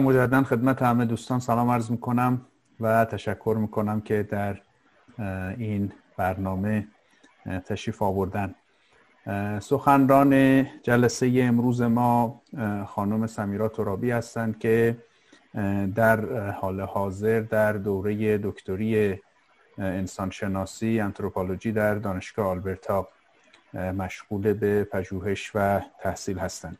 مجددا خدمت همه دوستان. سلام عرض می‌کنم و تشکر می‌کنم که در این برنامه تشریف آوردن. سخنران جلسه امروز ما خانم سمیرا ترابی هستند که در حال حاضر در دوره دکتری انسانشناسی انتروپولوژی در دانشگاه آلبرتا مشغول به پژوهش و تحصیل هستند.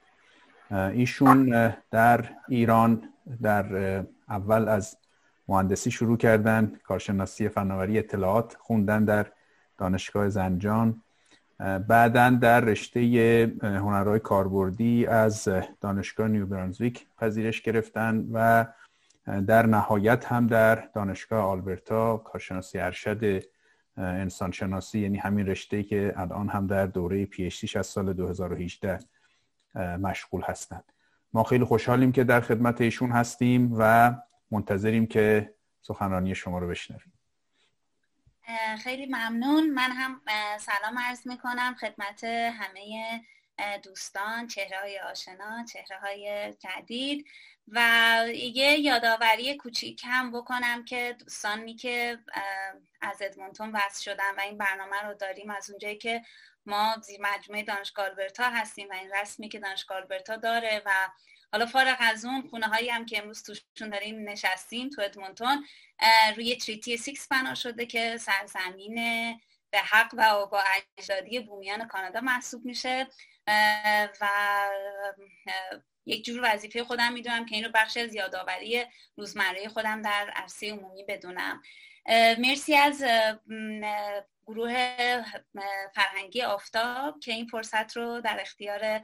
ایشون در ایران در اول از مهندسی شروع کردن کارشناسی فناوری اطلاعات خوندن در دانشگاه زنجان بعدا در رشته هنرهای کاربردی از دانشگاه نیو برانزویک پذیرش گرفتن و در نهایت هم در دانشگاه آلبرتا کارشناسی ارشد انسانشناسی یعنی همین رشته که الان هم در دوره پی از سال 2018 مشغول هستند ما خیلی خوشحالیم که در خدمت ایشون هستیم و منتظریم که سخنرانی شما رو بشنویم. خیلی ممنون. من هم سلام عرض می‌کنم خدمت همه دوستان چهره های آشنا چهره های جدید. و یه یادآوری کوچیک هم بکنم که دوستانی که از ادمونتون وصل شدن و این برنامه رو داریم از اونجایی که ما مجموعه دانشگاه آلبرتا هستیم و این رسمی که دانشگاه آلبرتا داره و حالا فارغ از اون خونه هایی هم که امروز توشون داریم نشستیم تو ادمونتون روی Treaty Six بنا شده که سرزمین به حق و آبا اجدادی بومیان کانادا محسوب میشه. و یک جور وظیفه خودم می‌دونم که این رو بخش از یادآوری روزمره خودم در عرصه عمومی بدونم. مرسی از گروه فرهنگی آفتاب که این فرصت رو در اختیار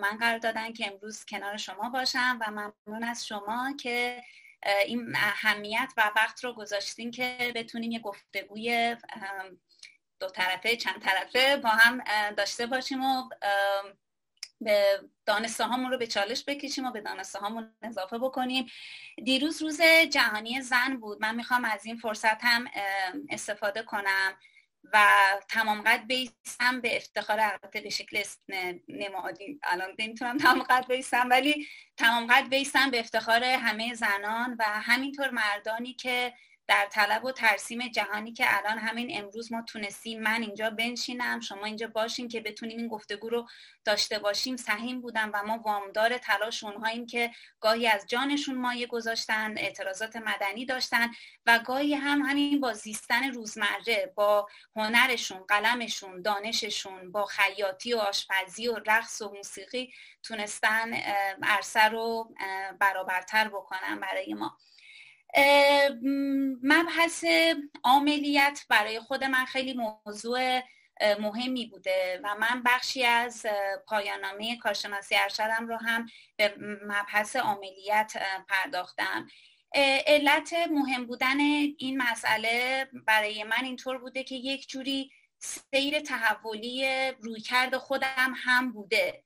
من قرار دادن که امروز کنار شما باشم و ممنون از شما که این اهمیت و وقت رو گذاشتین که بتونیم یه گفتگوی دو طرفه چند طرفه با هم داشته باشیم و به دانسته هامون رو به چالش بکشیم و به دانسته هامون اضافه بکنیم. دیروز روز جهانی زن بود. من می‌خوام از این فرصت هم استفاده کنم. و تمام قد بیستم به افتخار البته به شکل نمادی. الان نمی‌تونم تمام قد بیستم ولی تمام قد بیستم به افتخار همه زنان و همینطور مردانی که در طلب و ترسیم جهانی که الان همین امروز ما تونستیم من اینجا بنشینم شما اینجا باشین که بتونیم این گفتگو رو داشته باشیم. سهیم بودم و ما وامدار تلاش اونهاییم که گاهی از جانشون مایه گذاشتن اعتراضات مدنی داشتن و گاهی هم همین با زیستن روزمره با هنرشون قلمشون دانششون با خیاطی و آشپزی و رقص و موسیقی تونستن عرصه رو برابرتر بکنن برای ما. مبحث عاملیت برای خود من خیلی موضوع مهمی بوده و من بخشی از پایانامه کارشناسی ارشدم رو هم به مبحث عاملیت پرداختم. علت مهم بودن این مسئله برای من اینطور بوده که یک جوری سیر تحولی رویکرد خودم هم بوده.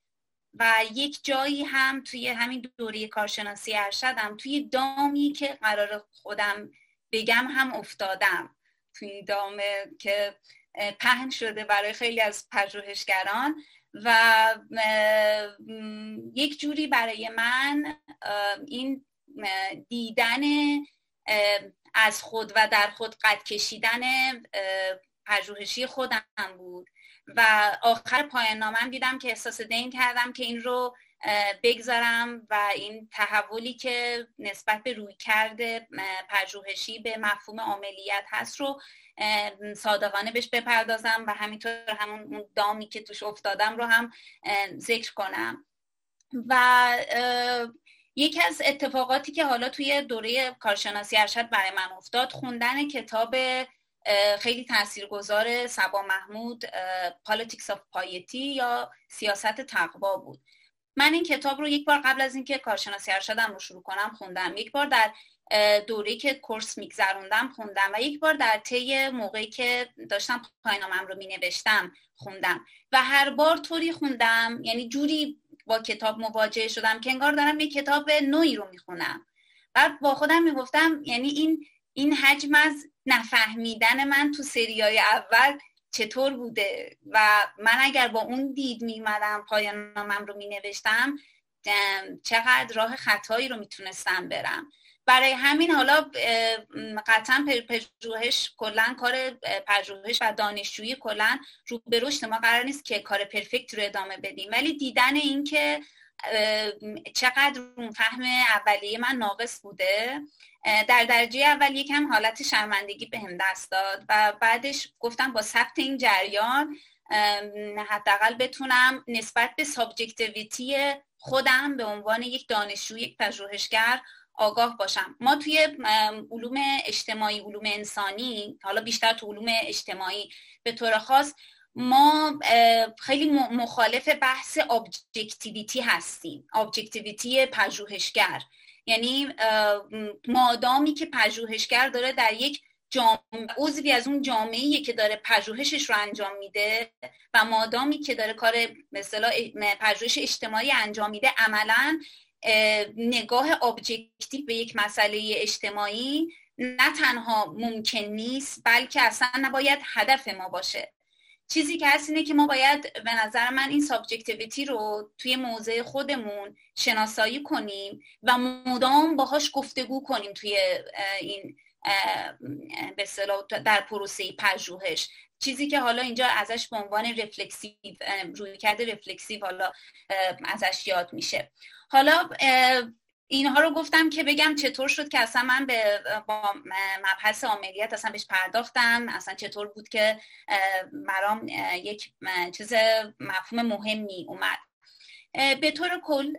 و یک جایی هم توی همین دوره کارشناسی ارشدم توی دامی که قرار خودم بگم هم افتادم. توی دام که پهن شده برای خیلی از پژوهشگران و یک جوری برای من این دیدن از خود و در خود قد کشیدن پژوهشی خودم بود. و آخر پایان نامم دیدم که احساس دین کردم که این رو بگذارم و این تحولی که نسبت به روی کرده پژوهشی به مفهوم عملیت هست رو صادقانه بهش بپردازم و همینطور همون دامی که توش افتادم رو هم ذکر کنم. و یکی از اتفاقاتی که حالا توی دوره کارشناسی ارشد برای من افتاد خوندن کتاب خیلی تاثیرگذار سبا محمود Politics of Piety یا سیاست تقوا بود. من این کتاب رو یک بار قبل از اینکه کارشناسی ارشدم رو شروع کنم خوندم. یک بار در دوره که کورس میگذروندم خوندم و یک بار در طی موقعی که داشتم پایانامم رو می نوشتم خوندم. و هر بار طوری خوندم یعنی جوری با کتاب مواجه شدم که انگار دارم یک کتاب نوعی رو می‌خونم. بعد با خودم می‌گفتم یعنی این این حجم از نفهمیدن من تو سریای اول چطور بوده؟ و من اگر با اون دید میمدم پایان نامم رو می نوشتم چقدر راه خطایی رو می‌تونستم برم. برای همین حالا قطعا پژوهش کلا کار پژوهش و دانشجویی کلا رو به رشد ما. قرار نیست که کار پرفکت رو ادامه بدیم. ولی دیدن این که چقدر اون فهم اولیه من ناقص بوده؟ در درجه اول یکم حالت شرمندگی به هم دست داد و بعدش گفتم با ثبت این جریان حداقل بتونم نسبت به subjectivity خودم به عنوان یک دانشجو یک پژوهشگر آگاه باشم. ما توی علوم اجتماعی علوم انسانی حالا بیشتر تو علوم اجتماعی به طور خاص ما خیلی مخالف بحث objectivity هستیم. objectivity پژوهشگر. یعنی مادامی که پژوهشگر داره در یک جامعه عضوی از اون جامعه که داره پژوهشش رو انجام میده و مادامی که داره کار مثلا پژوهش اجتماعی انجام میده عملا نگاه objective به یک مسئله اجتماعی نه تنها ممکن نیست بلکه اصلا نباید هدف ما باشه. چیزی که هست اینه که ما باید به نظر من این subjectivity رو توی موضع خودمون شناسایی کنیم و مدام باهاش گفتگو کنیم توی این به در پروسه پژوهش. چیزی که حالا اینجا ازش به عنوان رفلکسیو روی کرده رفلکسیو حالا ازش یاد میشه. حالا اینها رو گفتم که بگم چطور شد که اصلا من به با مبحث عملیات اصلا بهش پرداختم. اصلا چطور بود که برام یک چیز مفهوم مهمی اومد. به طور کل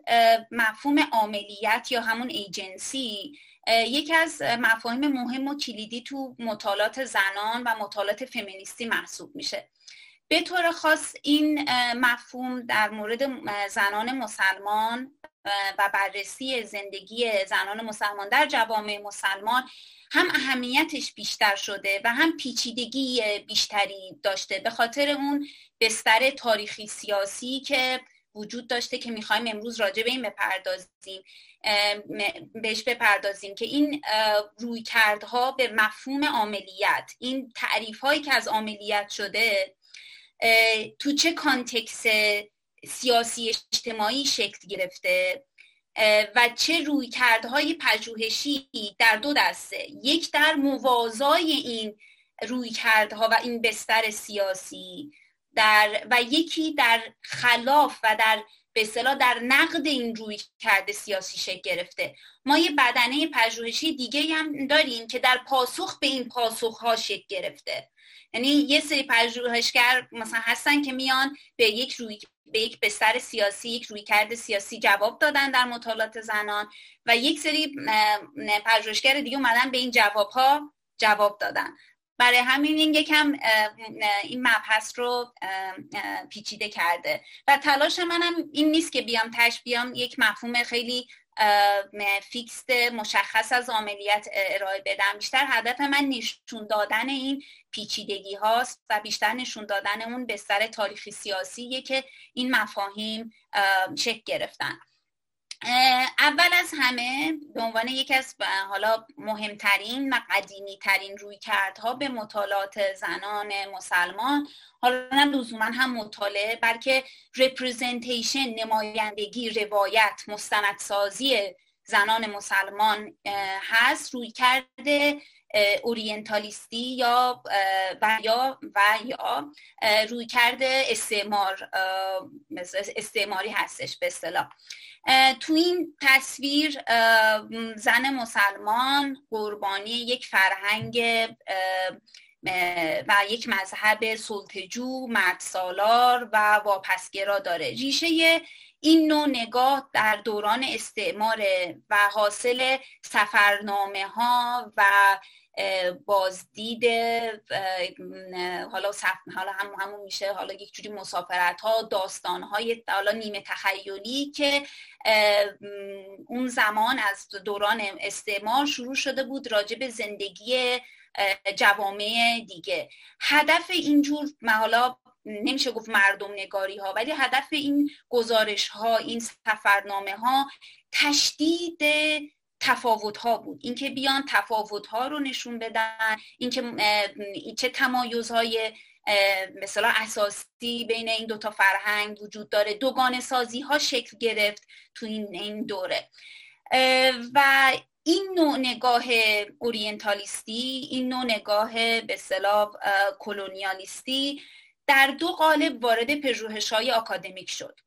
مفهوم عملیات یا همون ایجنسی یکی از مفاهیم مهم و کلیدی تو مطالعات زنان و مطالعات فمینیستی محسوب میشه. به طور خاص این مفهوم در مورد زنان مسلمان و بررسی زندگی زنان مسلمان در جوامع مسلمان هم اهمیتش بیشتر شده و هم پیچیدگی بیشتری داشته به خاطر اون بستر تاریخی سیاسی که وجود داشته که می‌خوایم امروز راجع به این بپردازیم بهش بپردازیم که این رویکردها به مفهوم عملیت این تعریف هایی که از عملیت شده تو چه کانتکس سیاسی اجتماعی شکل گرفته و چه روی کردهای پژوهشی در دو دسته. یک در موازای این روی کردها و این بستر سیاسی در و یکی در خلاف و در به در نقد این روی کرده سیاسی شکل گرفته. ما یه بدنه پژوهشی دیگه هم داریم که در پاسخ به این پاسخ ها شکل گرفته. یعنی یه سری پژوهشگر مثلا هستن که میان به یک روی به یک بستر سیاسی یک رویکرد سیاسی جواب دادن در مطالعات زنان و یک سری پژوهشگر دیگه اومدن به این جواب ها جواب دادن. برای همین این یکم این مبحث رو پیچیده کرده. و تلاش منم این نیست که بیام تش بیام یک مفهوم خیلی فیکست مشخص از عملیت ارائه بدم. بیشتر هدف من نشون دادن این پیچیدگی هاست و بیشتر نشون دادن اون بستر تاریخی سیاسیه که این مفاهیم شکل گرفتن. اول از همه به عنوان یکی از حالا مهمترین و قدیمی ترین روی کردها به مطالعات زنان مسلمان حالا نه لزوما هم مطالعه بلکه رپرزنتیشن نمایندگی روایت مستندسازی زنان مسلمان هست. روی کرده اورینتالیستی یا و یا و یا روی کرده استعمار استعماری هستش به اصطلاح. تو این تصویر زن مسلمان قربانی یک فرهنگ و یک مذهب سلطجو مرد سالار و واپسگرا داره. ریشه این نوع نگاه در دوران استعمار و حاصل سفرنامه ها و بازدید حالا حالا هم همون میشه. حالا یک جوری مسافرت ها داستان های حالا نیمه تخیلی که اون زمان از دوران استعمار شروع شده بود راجع به زندگی جوامع دیگه. هدف اینجور حالا نمیشه گفت مردم نگاری ها ولی هدف این گزارش ها این سفرنامه ها تشدید تفاوت ها بود. اینکه بیان تفاوت ها رو نشون بدن اینکه چه تمایزهای مثلا اساسی بین این دوتا فرهنگ وجود داره. دوگان سازی ها شکل گرفت تو این, این دوره. و این نوع نگاه اورینتالیستی این نوع نگاه به اصطلاح کلونیالیستی در دو قالب وارد پژوهش های آکادمیک شد.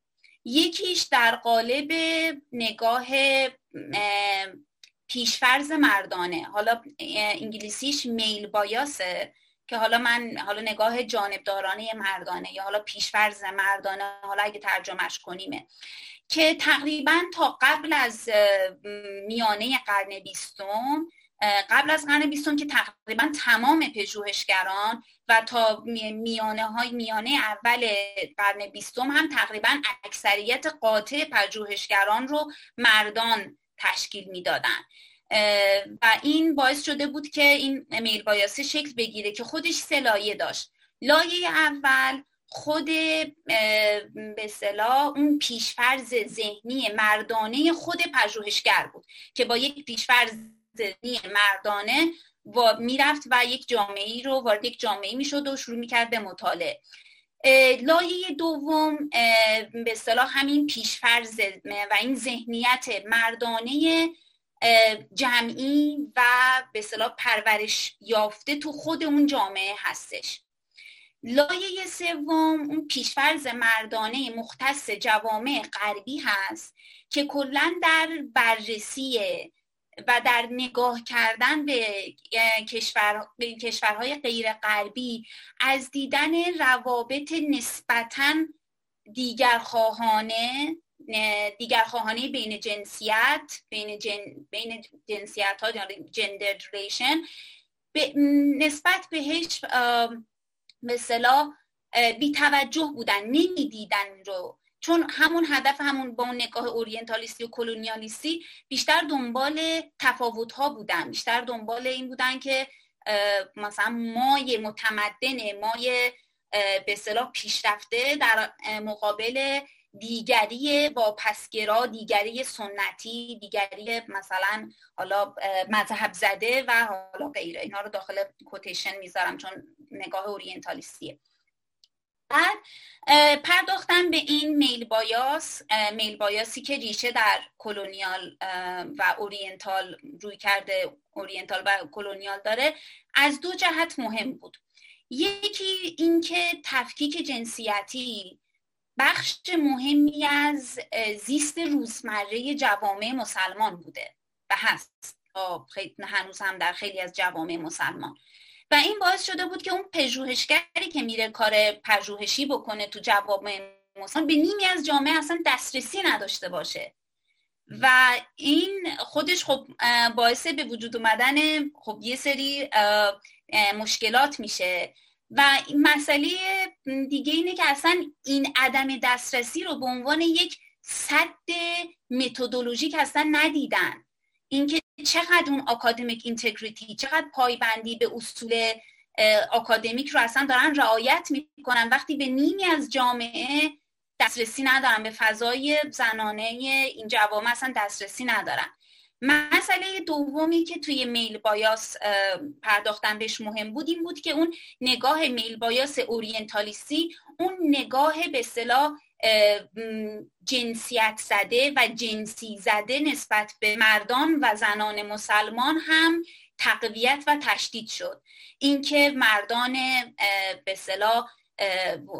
یکیش در قالب نگاه پیشفرز مردانه. حالا انگلیسیش میل بایاسه که حالا من حالا نگاه جانبدارانه مردانه یا حالا پیشفرز مردانه حالا اگه ترجمهش کنیمه. که تقریبا تا قبل از میانه قرن بیستم قبل از قرن بیستم که تقریبا تمام پژوهشگران و تا میانه های میانه اول قرن بیستم هم تقریبا اکثریت قاطع پژوهشگران رو مردان تشکیل می‌دادن. و این باعث شده بود که این میل بایاسی شکل بگیره که خودش سلایه داشت. لایه اول خود به صلاح اون پیشفرز ذهنی مردانه خود پژوهشگر بود که با یک پیشفرز ذهنی مردانه و می‌رفت و یک جامعه ای رو وارد یک جامعه می‌شد و شروع می‌کرد به مطالعه. لایه دوم به صلاح همین پیشفرز و این ذهنیت مردانه جمعی و به صلاح پرورش یافته تو خود اون جامعه هستش. لایه سوم اون پیشفرز مردانه مختص جوامع غربی هست که کلا در بررسی و در نگاه کردن به, کشور، به کشورهای غیر غربی از دیدن روابط نسبتا دیگر خواهانه دیگر خواهانه بین جنسیت بین, جن، بین جنسیت ها gender relation نسبت بهش به صلاح بی توجه بودن نمی‌دیدن رو چون همون هدف همون با اون نگاه orientalist ی و colonialist ی بیشتر دنبال تفاوت ها بودن. بیشتر دنبال این بودن که مثلا مای متمدن مای به صلاح پیشرفته در مقابل دیگری با پسگرا دیگری سنتی دیگری مثلا حالا مذهب زده و حالا غیره. اینا رو داخل کوتیشن می‌ذارم چون نگاه اورینتالیستیه. بعد پرداختن به این میل بایاس میل بایاسی که ریشه در کلونیال و oriental رویکرد oriental و colonial داره از دو جهت مهم بود. یکی اینکه تفکیک جنسیتی بخش مهمی از زیست روزمره جوامع مسلمان بوده و هست. هنوز هم در خیلی از جوامع مسلمان. و این باعث شده بود که اون پژوهشگری که میره کار پژوهشی بکنه تو جوامع مسلمان به نیمی از جامعه اصلا دسترسی نداشته باشه. و این خودش خب باعث به وجود اومدن خب یه سری مشکلات میشه. و مسئله دیگه اینه که اصلا این عدم دسترسی رو به عنوان یک صد متدولوژیک اصلا ندیدن. اینکه چقدر اون اکادمیک اینتگریتی چقدر پایبندی به اصول اکادمیک رو اصلا دارن رعایت می‌کنن. وقتی به نیمی از جامعه دسترسی ندارن به فضای زنانه این جوامع اصلا دسترسی ندارن. مسئله دومی که توی میل بایاس پرداختن بهش مهم بود این بود که اون نگاه میل بایاس اورینتالیستی اون نگاه به صلاح جنسیت زده و جنسی زده نسبت به مردان و زنان مسلمان هم تقویت و تشدید شد. اینکه مردان به صلاح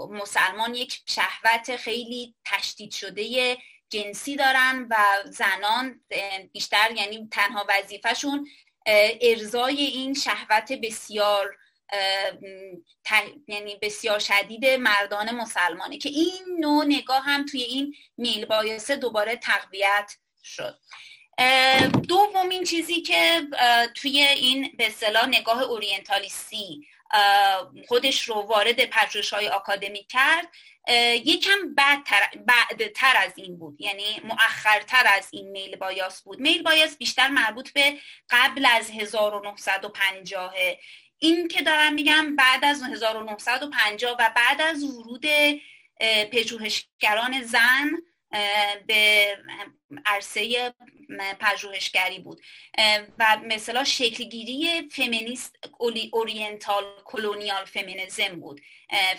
مسلمان یک شهوت خیلی تشدید شده جنسی دارن و زنان بیشتر یعنی تنها وظیفهشون ارزای این شهوت بسیار یعنی بسیار شدید مردان مسلمانه که این نوع نگاه هم توی این میل بایسه دوباره تقویت شد. دومین چیزی که توی این به اصطلاح نگاه اورینتالیستی خودش رو وارد پژوهش های آکادمی کرد یکم بعدتر بعدتر از این بود یعنی مؤخرتر از این میل بایاس بود. میل بایاس بیشتر مربوط به قبل از 1950 این که دارم میگم بعد از 1950 و بعد از ورود پژوهشگران زن به عرصه پژوهشگری بود. و مثلا شکلگیری فمینیست oriental colonial feminism بود.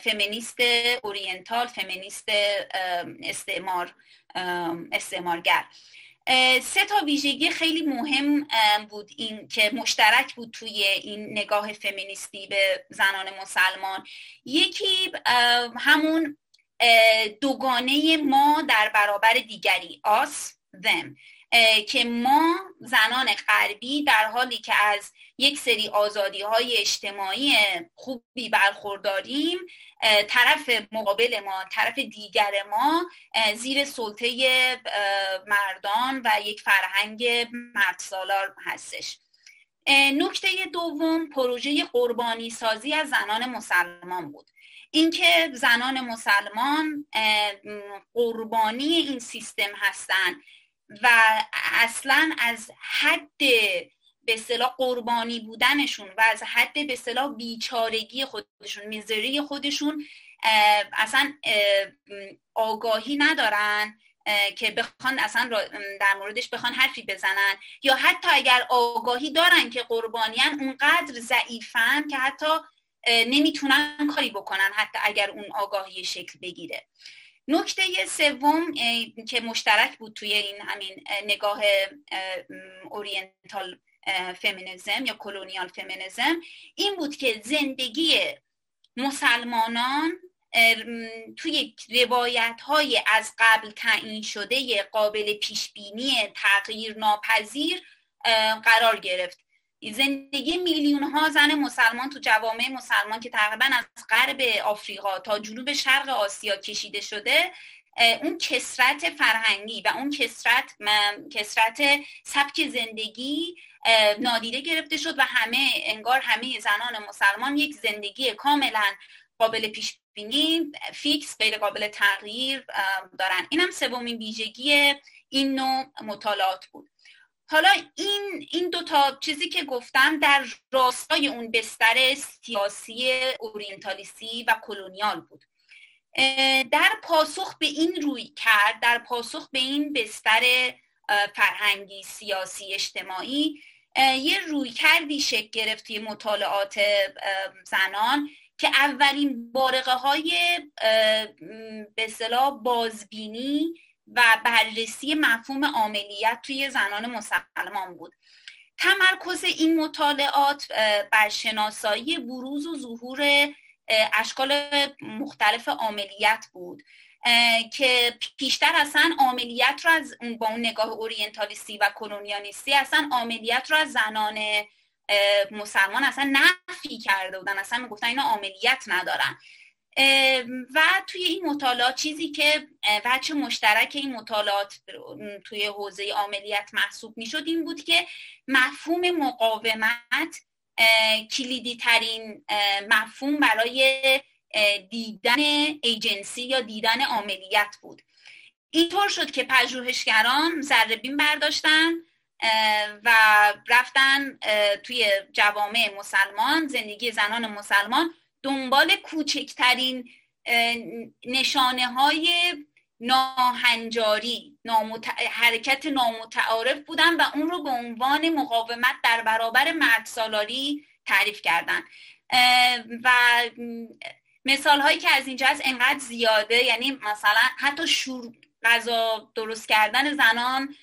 فمینیست oriental فمینیست استعمار استعمارگر. سه تا ویژگی خیلی مهم بود این که مشترک بود توی این نگاه فمینیستی به زنان مسلمان. یکی همون دوگانه ما در برابر دیگری آس them. که ما زنان غربی در حالی که از یک سری آزادی های اجتماعی خوبی برخورداریم طرف مقابل ما طرف دیگر ما زیر سلطه مردان و یک فرهنگ مرد سالار هستش نکته دوم پروژه قربانی سازی از زنان مسلمان بود. اینکه زنان مسلمان قربانی این سیستم هستند و اصلا از حد به اصطلاح قربانی بودنشون و از حد به اصطلاح بیچارگی خودشون میزری خودشون اصلا آگاهی ندارن که بخوان اصلا در موردش بخوان حرفی بزنن. یا حتی اگر آگاهی دارن که قربانیان اونقدر ضعیفن که حتی نمی‌تونن کاری بکنن حتی اگر اون آگاهی شکل بگیره. نکته سوم که مشترک بود توی این همین نگاه اورینتال فمینیزم یا کلونیال فمینیزم این بود که زندگی مسلمانان توی روایت های از قبل تعیین شده قابل پیش بینی تغییر ناپذیر قرار گرفت. زندگی میلیون ها زن مسلمان تو جوامع مسلمان که تقریبا از غرب آفریقا تا جنوب شرق آسیا کشیده شده اون کسرت فرهنگی و اون کسرت کسرت سبک زندگی نادیده گرفته شد و همه انگار همه زنان مسلمان یک زندگی کاملا قابل پیش بینی فیکس غیر قابل تغییر دارن. اینم سومین ویژگی این نوع مطالعات بود. حالا این این دو تا چیزی که گفتم در راستای اون بستر سیاسی اورینتالیستی و کلونیال بود. در پاسخ به این روی کرد در پاسخ به این بستر فرهنگی سیاسی اجتماعی یه روی کردی شکل گرفتی مطالعات زنان که اولین بارقه های به بازبینی و بررسی مفهوم عاملیت توی زنان مسلمان بود. تمرکز این مطالعات بر شناسایی بروز و ظهور اشکال مختلف عاملیت بود که پیشتر اصلا عاملیت رو از با اون نگاه اورینتالیستی و کلونیالیستی اصلا عاملیت رو از زنان مسلمان اصلا نفی کرده بودن. اصلا می‌گفتن اینا عاملیت ندارن. و توی این مطالعات چیزی که وچه مشترک این مطالعات توی حوزه عملیت محسوب می‌شد این بود که مفهوم مقاومت کلیدی ترین مفهوم برای دیدن ایجنسی یا دیدن عملیت بود. اینطور شد که پژوهشگران ذره برداشتن و رفتن توی جوامع مسلمان زندگی زنان مسلمان دنبال کوچکترین نشانه های ناهنجاری نامت... حرکت نامتعارف بودن و اون رو به عنوان مقاومت در برابر مرد سالاری تعریف کردن. و مثال هایی که از اینجا هست انقدر زیاده یعنی مثلا حتی شور غذا درست کردن زنان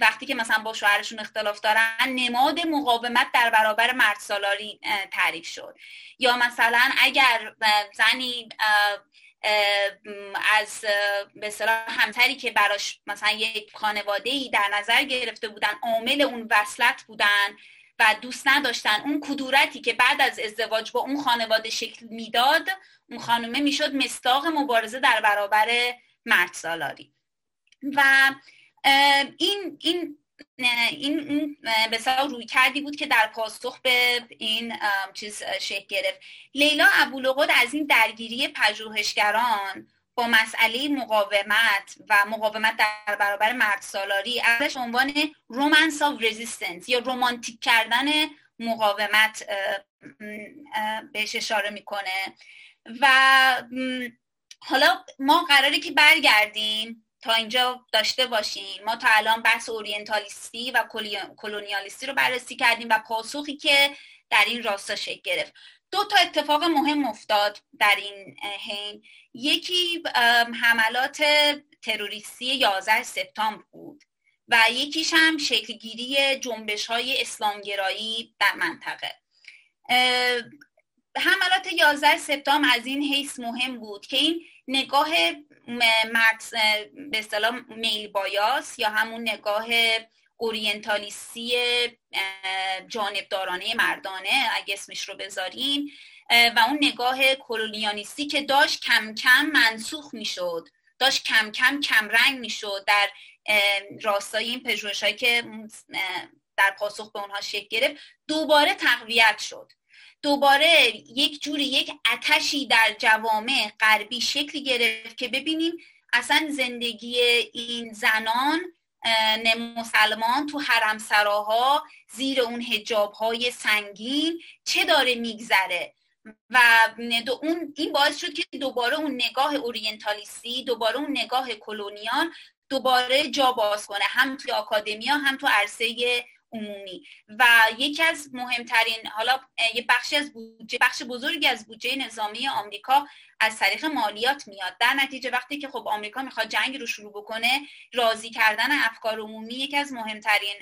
وقتی که مثلا با شوهرشون اختلاف دارن نماد مقاومت در برابر مرد سالاری تعریف شد. یا مثلا اگر زنی از به همتری که براش مثلا یک خانواده ای در نظر گرفته بودن عامل اون وصلت بودن و دوست نداشتن اون کدورتی که بعد از ازدواج با اون خانواده شکل می‌داد اون خانومه می‌شد مصداق مبارزه در برابر مرد سالاری. و این این این این رویکردی بود که در پاسخ به این چیز شکل گرفت. لیلا ابولغد از این درگیری پژوهشگران با مسئله مقاومت و مقاومت در برابر مرد سالاری ازش عنوان romance of resistance یا رومانتیک کردن مقاومت بهش اشاره می‌کنه. و حالا ما قراره که برگردیم تا اینجا داشته باشیم. ما تا الان بحث اورینتالیستی و کلونیالیستی رو بررسی کردیم و پاسخی که در این راستا شکل گرفت. دو تا اتفاق مهم افتاد در این حین. یکی حملات تروریستی 11 سپتامبر بود و یکیش هم شکلگیری جنبش های اسلامگرایی در منطقه. حملات 11 سپتامبر از این حیث مهم بود که این نگاه مکس به اصطلاح میل بایاس یا همون نگاه اورینتالیستی جانبدارانه مردانه اگه اسمش رو بذاریم و اون نگاه کلونیانیستی که داشت کم کم منسوخ می‌شد. داشت کم کم کم رنگ می‌شد در راستای این پژوهش هایی که در پاسخ به اونها شکل گرفت دوباره تقویت شد. دوباره یک جوری یک اتشی در جوامع غربی شکلی گرفت که ببینیم اصلا زندگی این زنان مسلمان تو حرم سراها زیر اون هجاب های سنگین چه داره میگذره؟ و اون این باعث شد که دوباره اون نگاه اورینتالیستی دوباره اون نگاه کلونیان دوباره جا باز کنه هم توی آکادمیا هم تو عرصه عمومی. و یکی از مهمترین حالا یه بخشی از بودجه بخش بزرگی از بودجه نظامی آمریکا از طریق مالیات میاد. در نتیجه وقتی که خب آمریکا می‌خواد جنگ رو شروع بکنه راضی کردن افکار عمومی یکی از مهمترین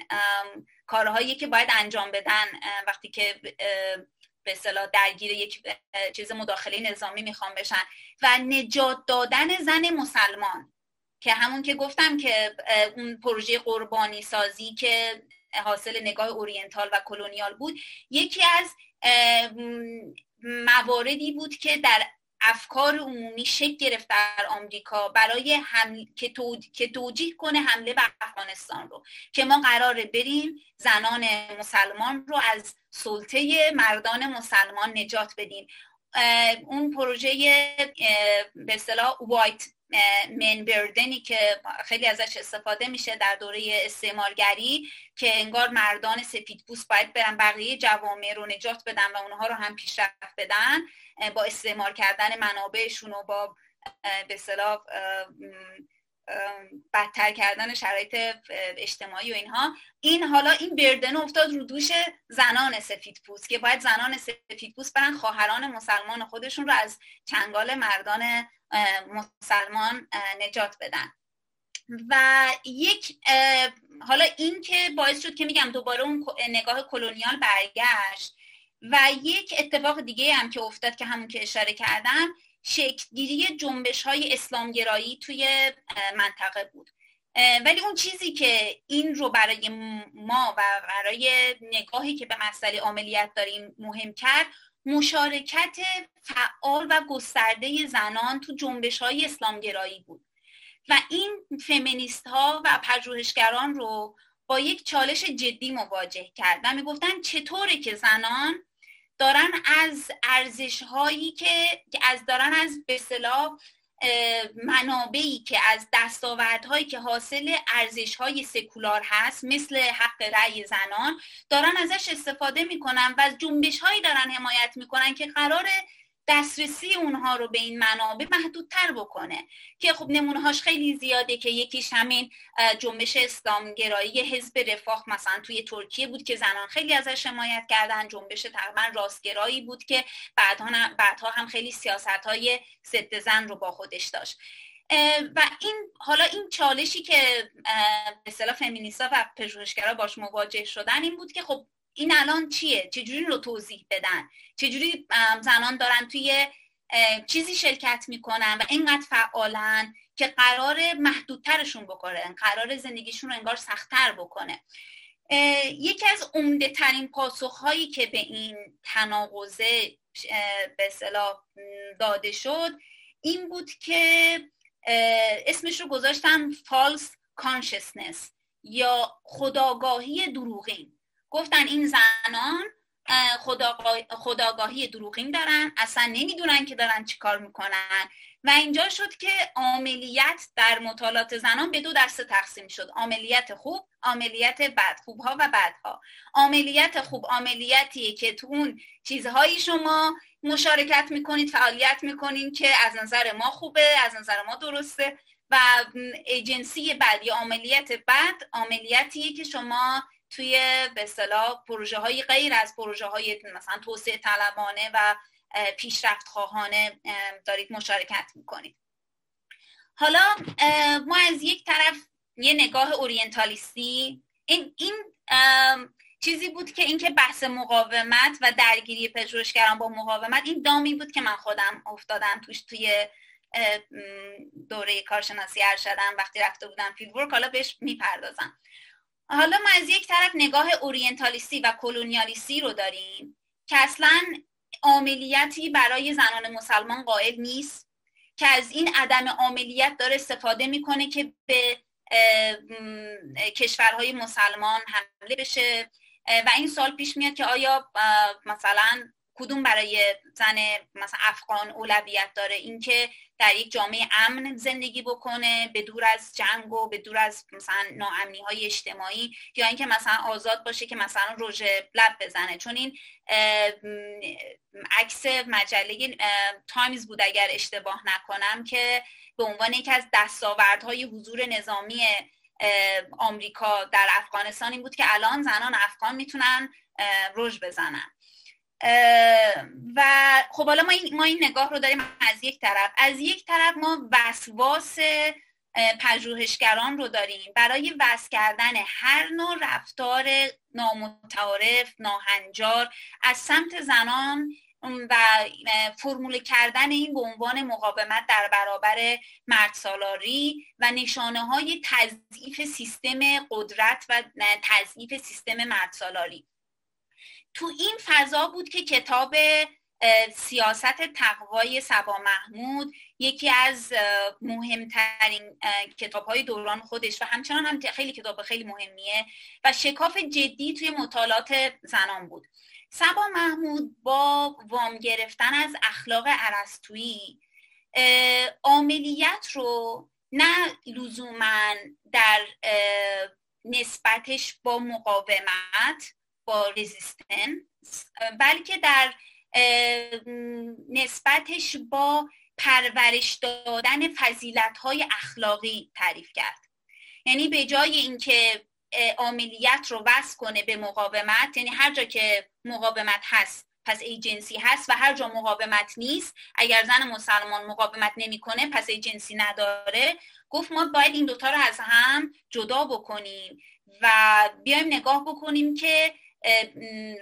کارهایی که باید انجام بدن وقتی که به اصطلاح درگیر یک چیز مداخله نظامی می‌خوام بشن. و نجات دادن زن مسلمان که همون که گفتم که اون پروژه قربانی سازی که حاصل نگاه اورینتال و کلونیال بود. یکی از مواردی بود که در افکار عمومی شکل گرفت در آمریکا برای هم... که, که توجیه کنه حمله به افغانستان رو. که ما قراره بریم زنان مسلمان رو از سلطه مردان مسلمان نجات بدیم. اون پروژه به اصطلاح وایت من بردنی که خیلی ازش استفاده میشه در دوره استعمارگری که انگار مردان سفید پوست باید برن بقیه جوامع رو نجات بدن و اونها رو هم پیشرفت بدن با استعمار کردن منابعشون و با به صلاح بدتر کردن شرایط اجتماعی و اینها. این حالا این بردن افتاد رو دوش زنان سفید پوست که باید زنان سفید پوست برن خواهران مسلمان خودشون رو از چنگال مردان مسلمان نجات بدن. و یک حالا این که باعث شد که میگم دوباره اون نگاه کلونیال برگشت و یک اتفاق دیگه هم که افتاد که همون که اشاره کردم شکلگیری جنبش های اسلامگرایی توی منطقه بود. ولی اون چیزی که این رو برای ما و برای نگاهی که به مسئله عملیات داریم مهم کرد مشارکت فعال و گسترده زنان تو جنبش های اسلامگرایی بود. و این فمینیست ها و پژوهشگران رو با یک چالش جدی مواجه کرد و می‌گفتن چطوره که زنان دارن از ارزش هایی که از دارن از به منابعی که از دستاوردهایی که حاصل ارزش های سکولار هست مثل حق رأی زنان دارن ازش استفاده می‌کنن و از جنبش هایی دارن حمایت می‌کنن که قرار دسترسی اونها رو به این منابع محدودتر بکنه. که خب نمونهاش خیلی زیاده که یکیش همین جنبش اسلامگرایی حزب رفاه مثلا توی ترکیه بود که زنان خیلی ازش حمایت کردن. جنبش تقریبا راستگرایی بود که بعدها, بعدها هم خیلی سیاست های ضد زن رو با خودش داشت. و این حالا این چالشی که به اصطلاح فمینیستا و پژوهشگرا باش مواجه شدن این بود که خب این الان چیه؟ چجوری رو توضیح بدن؟ چجوری زنان دارن توی چیزی شرکت می‌کنن و اینقدر فعالن که قرار محدودترشون بکنه قرار زندگیشون رو انگار سختتر بکنه. یکی از عمده ترین پاسخ هایی که به این تناقضه به صلاح داده شد این بود که اسمش رو گذاشتم false consciousness یا خداگاهی دروغین. گفتن این زنان خداگاهی دروغین دارن اصلا نمی‌دونن که دارن چیکار می‌کنن. و اینجا شد که عملیت در مطالعات زنان به دو دسته تقسیم شد. عملیت خوب عملیت بد. خوبها و بدها. عملیت خوب عملیتیه که تو اون چیزهایی شما مشارکت می‌کنید فعالیت می‌کنید که از نظر ما خوبه از نظر ما درسته. و ایجنسی بعد یا عملیت بعد عملیاتیه که شما توی به اصطلاح پروژه های غیر از پروژه های مثلا توسعه طلبانه و پیشرفت خواهانه دارید مشارکت می‌کنید. حالا ما از یک طرف یه نگاه اورینتالیستی این, این چیزی بود که اینکه بحث مقاومت و درگیری پژوهشگران با مقاومت این دامی بود که من خودم افتادم توش توی دوره کارشناسی ارشدم وقتی رفته بودم فیلد ورک حالا بهش می‌پردازم. حالا ما از یک طرف نگاه اورینتالیستی و کلونیالیستی رو داریم که اصلا عملیتی برای زنان مسلمان قائل نیست که از این عدم عملیت داره استفاده می‌کنه که به کشورهای مسلمان حمله بشه. و این سال پیش میاد که آیا مثلا کدوم برای زن مثلا افغان اولویت داره؟ اینکه در یک جامعه امن زندگی بکنه به دور از جنگ و به دور از مثلا ناامنی های اجتماعی یا اینکه مثلا آزاد باشه که مثلا روژه لب بزنه. چون این عکس مجله تایمز بود اگر اشتباه نکنم که به عنوان یکی از دستاوردهای حضور نظامی آمریکا در افغانستان این بود که الان زنان افغان می‌تونن رژ بزنن. و خب حالا ما این, ما این نگاه رو داریم از یک طرف. از یک طرف ما وسواس پژوهشگران رو داریم. برای وس کردن هر نوع رفتار نامتعارف ناهنجار از سمت زنان و فرمول کردن این به عنوان مقاومت در برابر مردسالاری و نشانه های تضعیف سیستم قدرت و تضعیف سیستم مردسالاری تو این فضا بود که کتاب سیاست تقوای سبا محمود یکی از مهمترین کتاب های دوران خودش و همچنان هم خیلی کتاب خیلی مهمیه و شکاف جدی توی مطالعات زنان بود. سبا محمود با وام گرفتن از اخلاق عرستویی عاملیت رو نه لزوما در نسبتش با مقاومت با رزیستنس بلکه در نسبتش با پرورش دادن فضیلت های اخلاقی تعریف کرد. یعنی به جای اینکه عملیت رو وصل کنه به مقاومت یعنی هر جا که مقاومت هست پس ایجنسی هست و هر جا مقاومت نیست اگر زن مسلمان مقاومت نمی‌کنه پس ایجنسی نداره. گفت ما باید این دوتا رو از هم جدا بکنیم و بیایم نگاه بکنیم که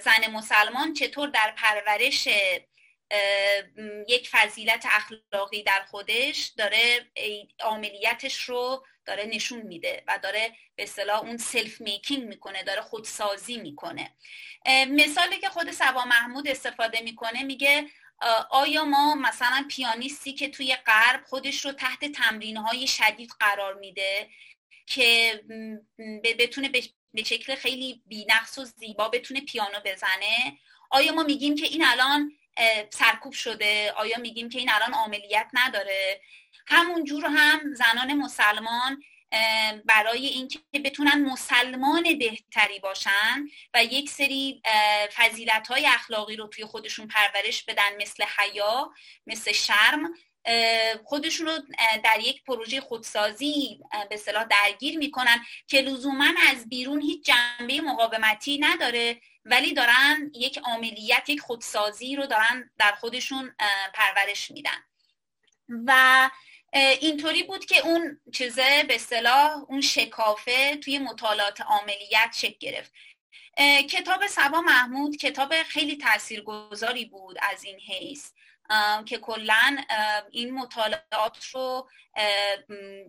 زن مسلمان چطور در پرورش یک فضیلت اخلاقی در خودش داره عملیتش رو داره نشون میده و داره به اصطلاح اون سلف میکینگ می‌کنه داره خودسازی می‌کنه. مثالی که خود سبا محمود استفاده می‌کنه میگه آیا ما مثلا پیانیستی که توی غرب خودش رو تحت تمرین های شدید قرار میده که بتونه به شکل خیلی بینقص و زیبا بتونه پیانو بزنه. آیا ما میگیم که این الان سرکوب شده؟ آیا میگیم که این الان عملیت نداره؟ همون جور هم زنان مسلمان برای اینکه بتونن مسلمان بهتری باشن و یک سری فضیلت های اخلاقی رو توی خودشون پرورش بدن مثل حیا مثل شرم خودشون رو در یک پروژه خودسازی به صلاح درگیر می‌کنن که لزوما از بیرون هیچ جنبه مقاومتی نداره ولی دارن یک عملیت یک خودسازی رو دارن در خودشون پرورش میدن. و اینطوری بود که اون چیزه به صلاح اون شکافه توی مطالعات عملیت شکل گرفت. کتاب سبا محمود کتاب خیلی تاثیرگذاری بود از این حیث. که کلا این مطالعات رو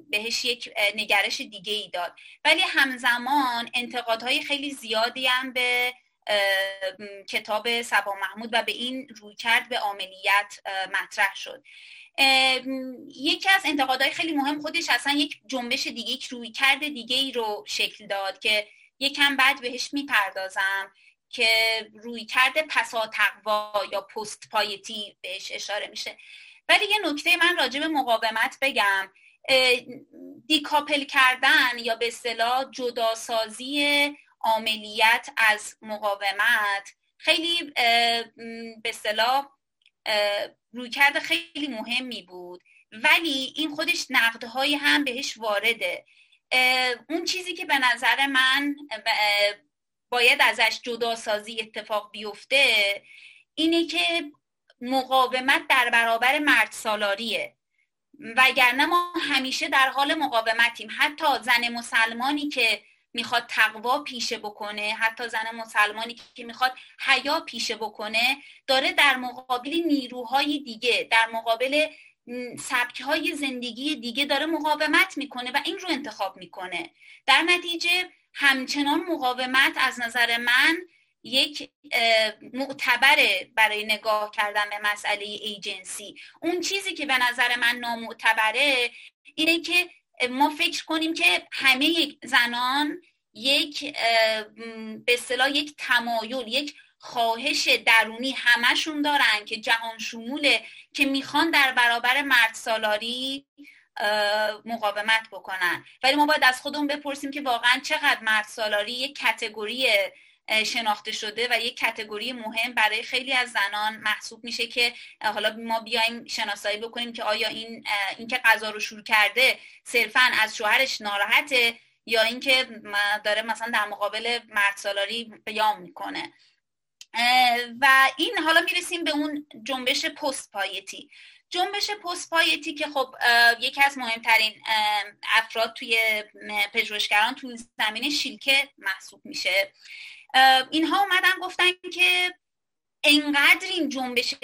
بهش یک نگرش دیگه ای داد. ولی همزمان انتقادهای خیلی زیادی هم به کتاب سبا محمود و به این روی کرد به عملیت مطرح شد. یکی از انتقادهای خیلی مهم خودش اصلا یک جنبش دیگه یک روی کرد دیگه ای رو شکل داد که یکم بعد بهش می‌پردازم. که روی کرده پسا تقوا یا پست پایتی بهش اشاره میشه. ولی یه نکته من راجع به مقاومت بگم دیکاپل کردن یا به اصطلاح جداسازی عملیت از مقاومت خیلی به اصطلاح رویکرد خیلی مهمی بود. ولی این خودش نقدهایی هم بهش وارده. اون چیزی که به نظر من باید ازش جداسازی اتفاق بیفته اینه که مقاومت در برابر مرد سالاریه. وگرنه ما همیشه در حال مقاومتیم. حتی زن مسلمانی که می‌خواد تقوا پیشه بکنه حتی زن مسلمانی که می‌خواد حیا پیشه بکنه داره در مقابل نیروهای دیگه در مقابل سبک های زندگی دیگه داره مقاومت می‌کنه و این رو انتخاب می‌کنه. در نتیجه همچنان مقاومت از نظر من یک معتبره برای نگاه کردن به مسئله ایجنسی. اون چیزی که به نظر من نامعتبره اینه که ما فکر کنیم که همه زنان یک به اصطلاح یک تمایل یک خواهش درونی همشون دارن که جهان شموله که می‌خوان در برابر مرد سالاری مقاومت بکنن. ولی ما باید از خودمون بپرسیم که واقعا چقدر مرد سالاری یک کتگوری شناخته شده و یک کتگوری مهم برای خیلی از زنان محسوب میشه که حالا ما بیایم شناسایی بکنیم که آیا این اینکه غذا رو شروع کرده صرفا از شوهرش ناراحته یا اینکه داره مثلا در مقابل مرد سالاری قیام می‌کنه. و این حالا می‌رسیم به اون جنبش پست پایتی جنبش پست پایتی که خب یکی از مهمترین افراد توی پژوهشگران توی زمین شیلکه محسوب میشه. اینها اومدن گفتن که انقدر این جنبش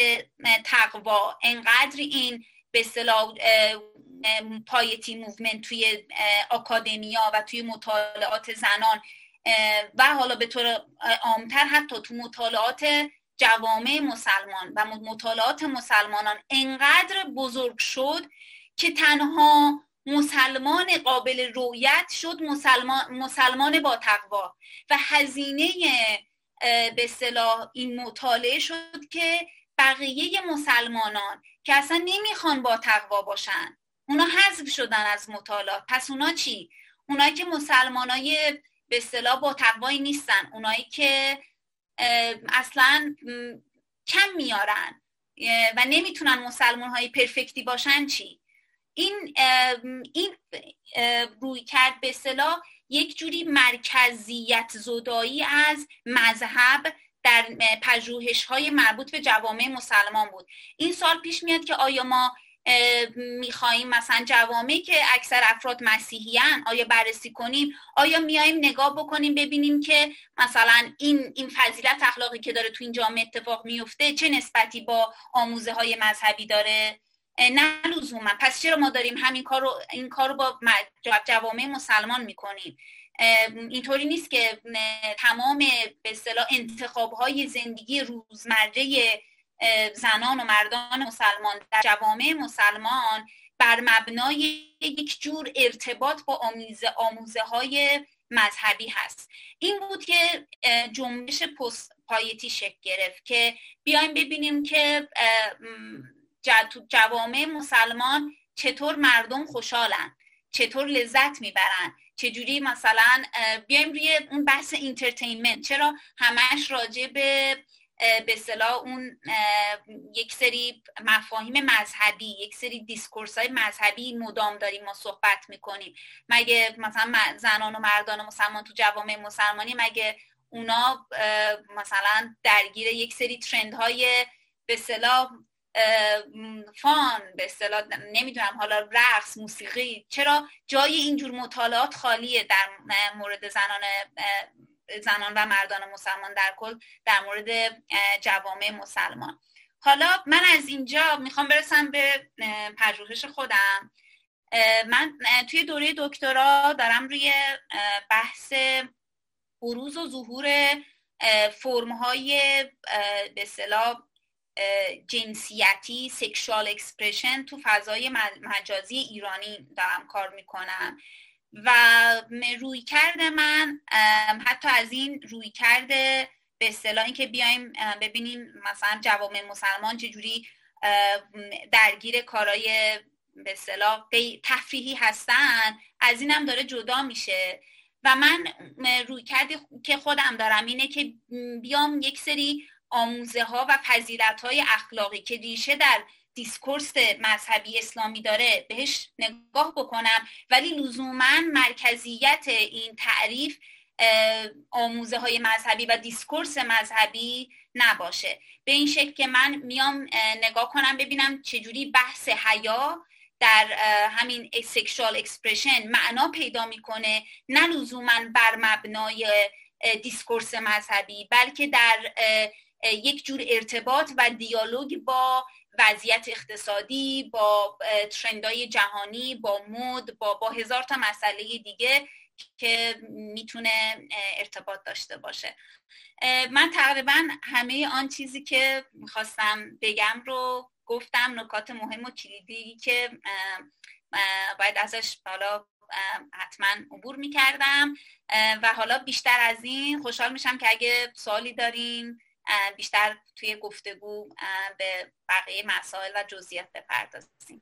تقوا انقدر این به اصطلاح piety movement توی academia و توی مطالعات زنان و حالا به طور عامتر حتی تو مطالعات جوامع مسلمان و مطالعات مسلمانان انقدر بزرگ شد که تنها مسلمان قابل رویت شد مسلمان, مسلمان با تقوا. و هزینه به صلاح این مطالعه شد که بقیه مسلمانان که اصلا نمی‌خوان با تقوا باشن. اونا حذف شدن از مطالعات. پس اونا چی؟ اونایی که مسلمانای به اصطلاح با تقوایی نیستن. اونایی که اصلا کم میارن. و نمی‌تونن مسلمان های پرفکتی باشن چی؟ این این روی کرد به اصطلاح یک جوری مرکزیت زدایی از مذهب در پژوهش های مربوط به جوامع مسلمان بود. این سال پیش میاد که آیا ما می‌خواهیم مثلا جوامعی که اکثر افراد مسیحیان آیا بررسی کنیم؟ آیا میایم نگاه بکنیم ببینیم که مثلا این این فضیلت اخلاقی که داره تو این جامعه اتفاق میفته چه نسبتی با آموزه های مذهبی داره؟ نه لزوما. پس چرا ما داریم همین کار رو این کار رو با جوامع مسلمان می‌کنیم؟ اینطوری نیست که تمام به اصطلاح انتخاب های زندگی روزمره زنان و مردان مسلمان در جوامع مسلمان بر مبنای یک جور ارتباط با آموزه, آموزه های مذهبی هست. این بود که جنبش پست پایتی شکل گرفت که بیایم ببینیم که جوامع مسلمان چطور مردم خوشحالن چطور لذت می‌برن چجوری مثلا بیایم روی اون بحث entertainment چرا همش راجع به به اصطلاح اون یک سری مفاهیم مذهبی یک سری discourse های مذهبی مدام داریم ما صحبت می‌کنیم. مگه مثلا زنان و مردان مسلمان تو جوامع مسلمانی مگه اونا مثلا درگیر یک سری ترند های به صلاح فان به اصطلاح نمی‌دونم حالا رقص موسیقی چرا جای اینجور مطالعات خالیه در مورد زنان زنان و مردان مسلمان در کل در مورد جوامع مسلمان. حالا من از اینجا می‌خوام برسم به پژوهش خودم. من توی دوره دکترا دارم روی بحث بروز و ظهور فرمهای به اصطلاح جنسیتی sexual expression تو فضای مجازی ایرانی دارم کار می‌کنم. و رویکرد من حتی از این رویکرد به اصطلاح اینکه بیایم ببینیم مثلا جوامع مسلمان چجوری درگیر کارای به اصطلاح تفریحی هستن از اینم داره جدا میشه. و من رویکردی که خودم دارم اینه که بیام یک سری آموزه ها و فضیلت های اخلاقی که ریشه در discourse مذهبی اسلامی داره بهش نگاه بکنم. ولی لزوما مرکزیت این تعریف آموزه های مذهبی و discourse مذهبی نباشه. به این شکل که من میام نگاه کنم ببینم چجوری بحث حیا در همین sexual expression معنا پیدا می‌کنه. نه لزوما بر مبنای discourse مذهبی بلکه در یک جور ارتباط و dialogue با وضعیت اقتصادی با trend های جهانی با مد با با هزار تا مسئله دیگه که می‌تونه ارتباط داشته باشه. من تقریبا همه آن چیزی که می‌خواستم بگم رو گفتم نکات مهم و کلیدی که باید ازش حالا حتما عبور می‌کردم. و حالا بیشتر از این خوشحال میشم که اگه سوالی دارین بیشتر توی گفتگو به بقیه مسائل و جزئیات بپردازیم.